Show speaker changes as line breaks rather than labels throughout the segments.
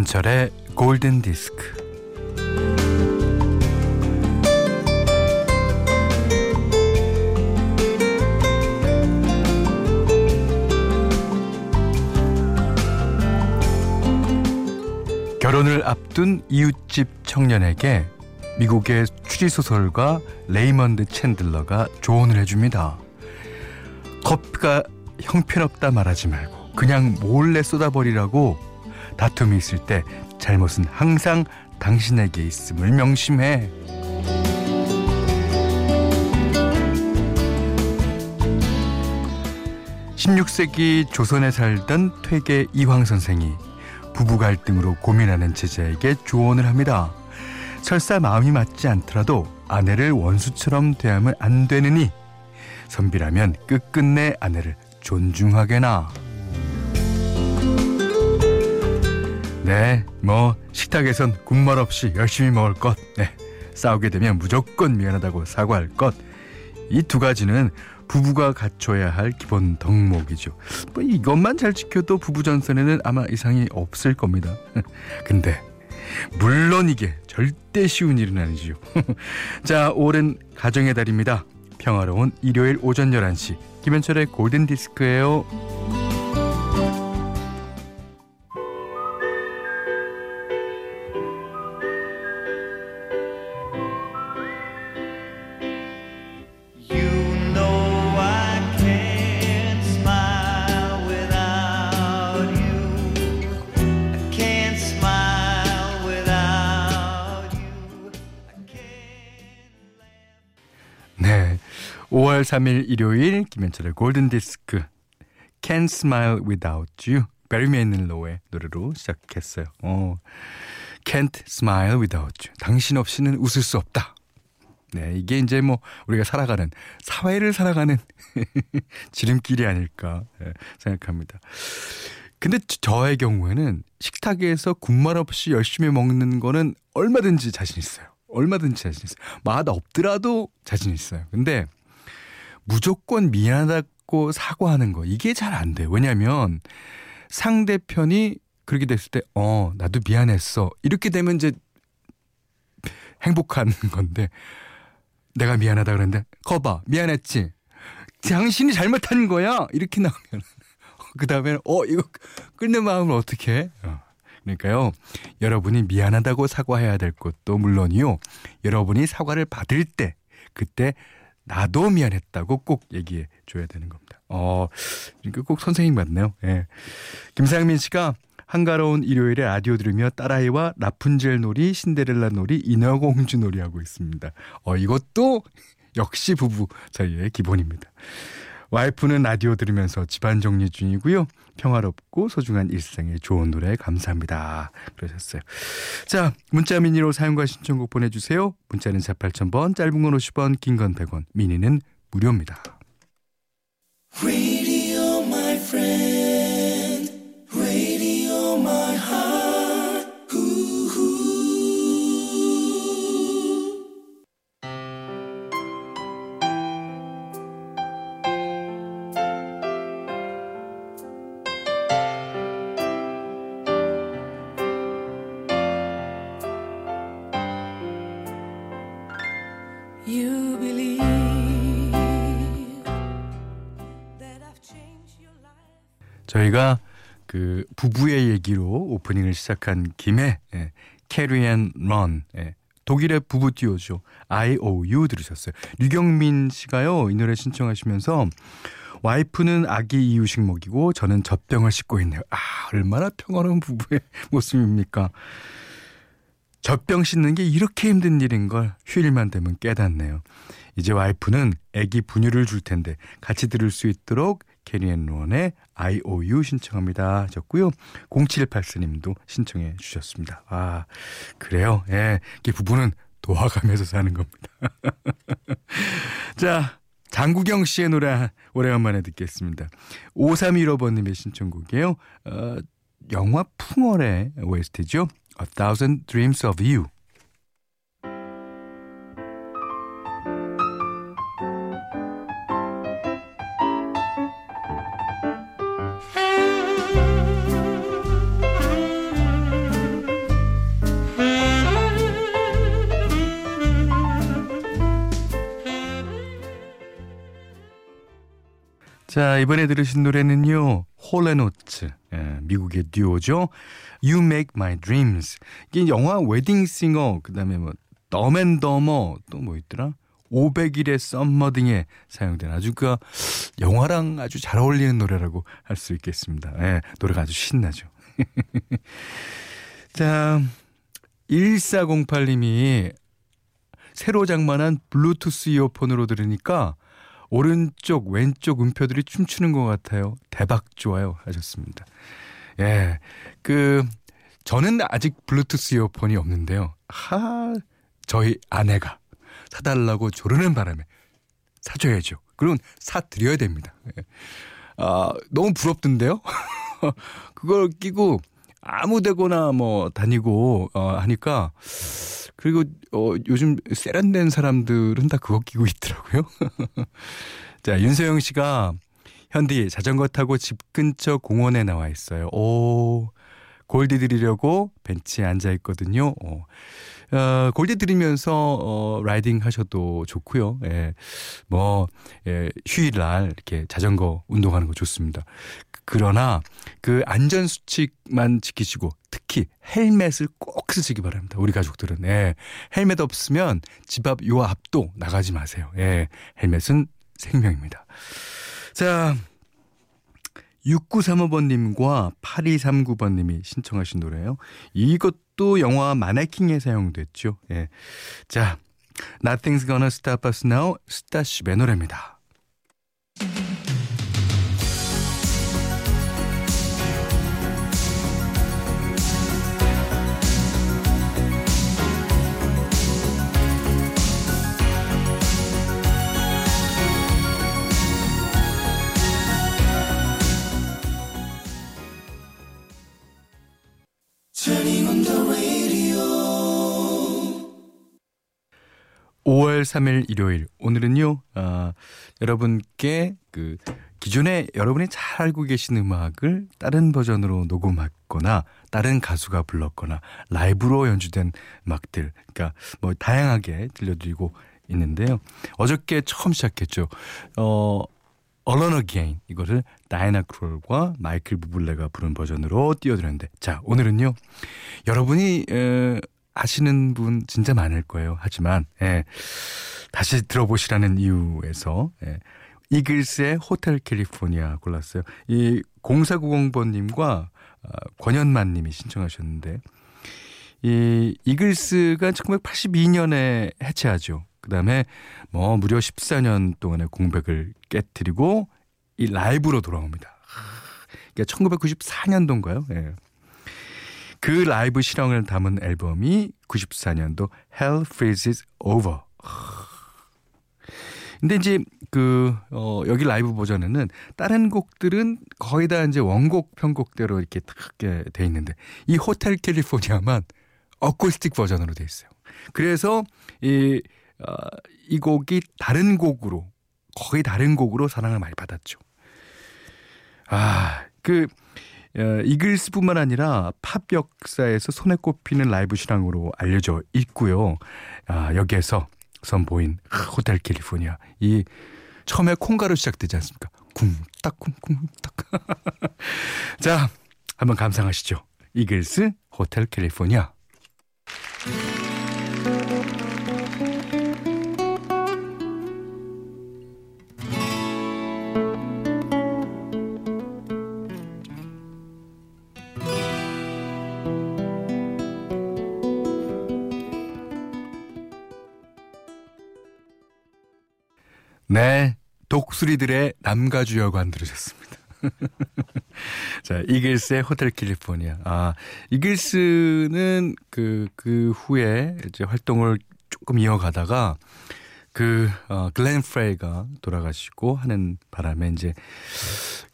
김현철의 골든 디스크. 결혼을 앞둔 이웃집 청년에게 미국의 추리소설가 레이먼드 챈들러가 조언을 해줍니다. 커피가 형편없다 말하지 말고 그냥 몰래 쏟아버리라고 다툼이 있을 때 잘못은 항상 당신에게 있음을 명심해. (16세기) 조선에 살던 퇴계 이황 선생이 부부 갈등으로 고민하는 제자에게 조언을 합니다. 설사 마음이 맞지 않더라도 아내를 원수처럼 대하면 안 되느니 선비라면 끝끝내 아내를 존중하게나. 네, 뭐 식탁에선 군말 없이 열심히 먹을 것. 네, 싸우게 되면 무조건 미안하다고 사과할 것. 이 두 가지는 부부가 갖춰야 할 기본 덕목이죠. 뭐 이것만 잘 지켜도 부부 전선에는 아마 이상이 없을 겁니다. 근데 물론 이게 절대 쉬운 일은 아니죠. 자, 올은 가정의 달입니다. 평화로운 일요일 오전 11시 김현철의 골든 디스크예요. 5월 3일 일요일 김현철의 골든 디스크 Can't Smile Without You 베리 메닐로의 노래로 시작했어요. 어, Can't Smile Without You 당신 없이는 웃을 수 없다. 네, 이게 이제 뭐 우리가 살아가는 사회를 살아가는 지름길이 아닐까 네, 생각합니다. 근데 저의 경우에는 식탁에서 군말 없이 열심히 먹는 거는 얼마든지 자신 있어요. 얼마든지 자신 있어요. 맛 없더라도 자신 있어요. 근데 무조건 미안하다고 사과하는 거. 이게 잘 안 돼요. 왜냐하면 상대편이 그렇게 됐을 때 어 나도 미안했어. 이렇게 되면 이제 행복한 건데 내가 미안하다 그랬는데 거봐 미안했지. 당신이 잘못한 거야. 이렇게 나오면. 그 다음에 어 이거 끊는 마음을 어떻게 해? 어. 그러니까요. 여러분이 미안하다고 사과해야 될 것도 물론이요. 여러분이 사과를 받을 때 그때 나도 미안했다고 꼭 얘기해 줘야 되는 겁니다. 어, 그러니까 꼭 선생님 같네요. 예. 김상민 씨가 한가로운 일요일에 라디오 들으며 딸아이와 라푼젤 놀이, 신데렐라 놀이, 인어공주 놀이 하고 있습니다. 어, 이것도 역시 부부 사이의 기본입니다. 와이프는 라디오 들으면서 집안 정리 중이고요. 평화롭고 소중한 일상에 좋은 노래 감사합니다. 그러셨어요. 자, 문자 미니로 사용과 신청곡 보내주세요. 문자는 4 8,000번, 짧은 건 50원, 긴 건 100원, 미니는 무료입니다. 저희가 그 부부의 얘기로 오프닝을 시작한 김에 예, 런 예, 독일의 부부 듀오죠. IOU 들으셨어요. 류경민 씨가요. 이 노래 신청하시면서 와이프는 아기 이유식 먹이고 저는 젖병을 씻고 있네요. 아 얼마나 평화로운 부부의 모습입니까? 젖병 씻는 게 이렇게 힘든 일인 걸 휴일만 되면 깨닫네요. 이제 와이프는 아기 분유를 줄 텐데 같이 들을 수 있도록 캐리앤론의 IOU 신청합니다 하셨고요. 0784님도 신청해 주셨습니다. 아, 그래요. 예. 이게 부부는 도와가면서 사는 겁니다. 자, 장구경 씨의 노래 오래간만에 듣겠습니다. 5315번님의 신청곡이에요. 어, 영화 풍월의 OST죠. A Thousand Dreams of You. 자, 이번에 들으신 노래는요, 홀 앤 오츠. 예, 미국의 듀오죠. You Make My Dreams. 이게 영화 웨딩싱어, 그 다음에 뭐, 덤 앤 더머, 또 뭐 있더라? 500일의 썸머 등에 사용된 아주 그 영화랑 아주 잘 어울리는 노래라고 할 수 있겠습니다. 예, 노래가 아주 신나죠. 자, 1408님이 새로 장만한 블루투스 이어폰으로 들으니까 오른쪽 왼쪽 음표들이 춤추는 것 같아요. 대박 좋아요 하셨습니다. 예, 그 저는 아직 블루투스 이어폰이 없는데요. 하, 저희 아내가 사달라고 조르는 바람에 사줘야죠. 그럼 사드려야 됩니다. 예. 아, 너무 부럽던데요? 그걸 끼고 아무 데거나 뭐 다니고 어, 하니까 그리고 어, 요즘 세련된 사람들은 다 그거 끼고 있더라고요. 자, 윤소영 씨가 현디 자전거 타고 집 근처 공원에 나와 있어요. 오, 골디 드리려고 벤치에 앉아 있거든요. 어. 어, 골디 들으면서 어, 라이딩 하셔도 좋고요. 예. 뭐 예, 휴일날 이렇게 자전거 운동하는 거 좋습니다. 그러나 그 안전 수칙만 지키시고 특히 헬멧을 꼭 쓰시기 바랍니다. 우리 가족들은 예. 헬멧 없으면 집 앞 요 앞도 나가지 마세요. 예. 헬멧은 생명입니다. 자, 6935번님과 8239번님이 신청하신 노래예요. 이것도 영화 마네킹에 사용됐죠. 예. 자, Nothing's Gonna Stop Us Now 스타쉽의 노래입니다. 5월 3일 일요일. 오늘은요 아, 여러분께 그 기존에 여러분이 잘 알고 계신 음악을 다른 버전으로 녹음했거나 다른 가수가 불렀거나 라이브로 연주된 음악들 그러니까 뭐 다양하게 들려드리고 있는데요. 어저께 처음 시작했죠. 어 Alone Again 이거를 다이나 크롤과 마이클 부블레가 부른 버전으로 띄워드렸는데 자 오늘은요 여러분이 에, 아시는 분 진짜 많을 거예요 하지만 예, 다시 들어보시라는 이유에서 예, 이글스의 호텔 캘리포니아 골랐어요 이 0490번님과 어, 권현만님이 신청하셨는데 이 이글스가 1982년에 해체하죠 그 다음에 뭐 무려 14년 동안의 공백을 깨뜨리고 이 라이브로 돌아옵니다. 그러니까 1994년도인가요? 예. 그 라이브 실황을 담은 앨범이 94년도 Hell Freezes Over. 근데 이제 그, 어, 여기 라이브 버전에는 다른 곡들은 거의 다 이제 원곡 편곡대로 이렇게 딱게 돼 있는데 이 호텔 캘리포니아만 어쿠스틱 버전으로 돼 있어요. 그래서 이 어, 이 곡이 다른 곡으로 거의 다른 곡으로 사랑을 많이 받았죠. 아, 그 어, 이글스뿐만 아니라 팝 역사에서 손에 꼽히는 라이브 실황으로 알려져 있고요. 아, 여기에서 선보인 호텔 캘리포니아 이 처음에 콩가루 시작되지 않습니까? 쿵딱 쿵쿵딱. 자, 한번 감상하시죠. 이글스 호텔 캘리포니아. 독수리들의 남가주 여관 들으셨습니다. 자, 이글스의 호텔 캘리포니아. 아, 이글스는 그, 그 후에 이제 활동을 조금 이어가다가 그, 어, 글렌 프레이가 돌아가시고 하는 바람에 이제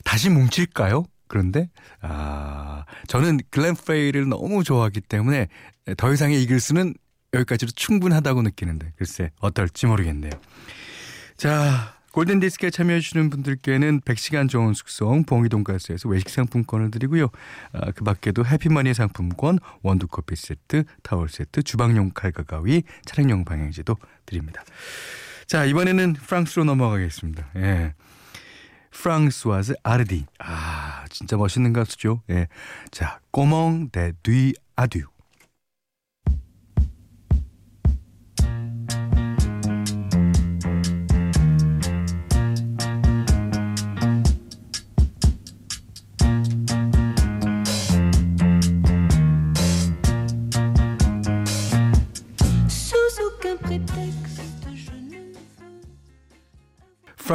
다시 뭉칠까요? 그런데, 아, 저는 글렌 프레이를 너무 좋아하기 때문에 더 이상의 이글스는 여기까지로 충분하다고 느끼는데, 글쎄, 어떨지 모르겠네요. 자, 골든디스크에 참여해주시는 분들께는 100시간 좋은 숙성 봉이 돈가스에서 외식 상품권을 드리고요. 아, 그 밖에도 해피머니 상품권, 원두커피 세트, 타월 세트, 주방용 칼과 가위, 차량용 방향제도 드립니다. 자, 이번에는 프랑스로 넘어가겠습니다. 예. 프랑스와즈 아르디. 아, 진짜 멋있는 가수죠. 예. 자, 꼬멍 데뒤 아듀.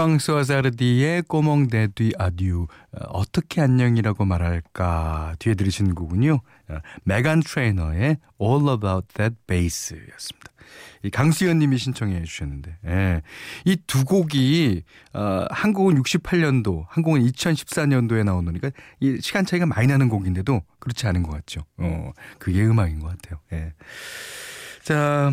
프랑스와 자르디의 꼬몽 데뒤 아듀 어떻게 안녕이라고 말할까 뒤에 들으시는 곡은요 메간 트레이너의 All About That Bass였습니다. 이 강수연님이 신청해 주셨는데 예. 이두 곡이 어, 한국은 68년도, 한국은 2014년도에 나온 노니까 이 시간 차이가 많이 나는 곡인데도 그렇지 않은 것 같죠. 어, 그게 음악인 것 같아요. 예. 자,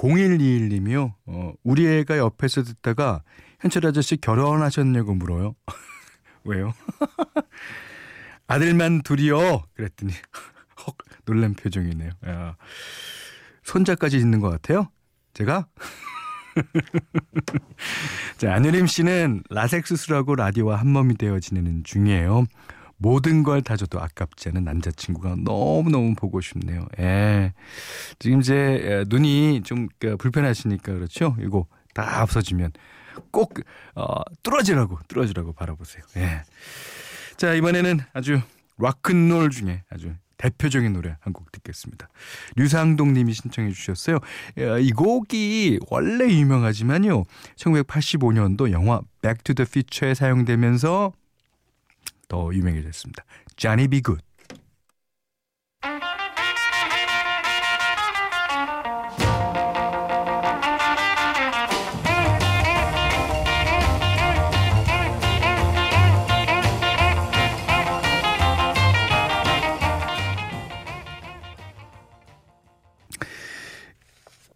0121님이요. 어, 우리 애가 옆에서 듣다가 현철 아저씨 결혼하셨냐고 물어요. 왜요? 아들만 둘이요. 그랬더니 헉 놀란 표정이네요. 야, 손자까지 있는 것 같아요. 제가 자, 안유림 씨는 라섹 수술하고 라디오와 한 몸이 되어 지내는 중이에요. 모든 걸 다 줘도 아깝지 않은 남자친구가 너무너무 보고 싶네요. 예. 지금 이제 눈이 좀그 불편하시니까 그렇죠? 이거 다 없어지면 꼭, 어, 뚫어지라고, 뚫어지라고 바라보세요. 예. 자, 이번에는 아주 락큰롤 중에 아주 대표적인 노래 한 곡 듣겠습니다. 류상동 님이 신청해 주셨어요. 이 곡이 원래 유명하지만요. 1985년도 영화 the Future에 사용되면서 더 유명해졌습니다. B. Good.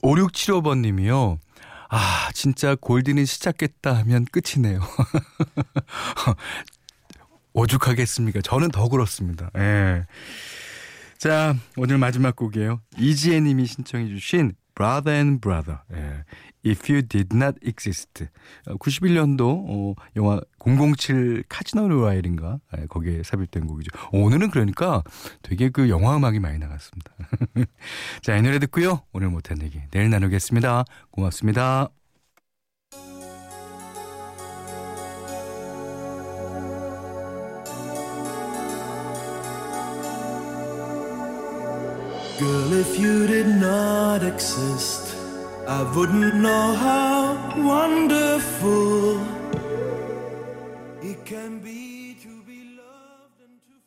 오육칠오번 님이요. 아, 진짜 골든이 시작했다 하면 끝이네요. 오죽하겠습니까? 저는 더 그렇습니다. 예. 자, 오늘 마지막 곡이에요. 이지혜 님이 신청해 주신 Brother and Brother. 예. If You Did Not Exist. 91년도 어, 영화 007 카지노 로얄인가 예, 거기에 삽입된 곡이죠. 오늘은 그러니까 되게 그 영화 음악이 많이 나갔습니다. 자, 이 노래 듣고요. 오늘 못한 얘기 내일 나누겠습니다. 고맙습니다. Girl, if you did not exist, I wouldn't know how wonderful it can be.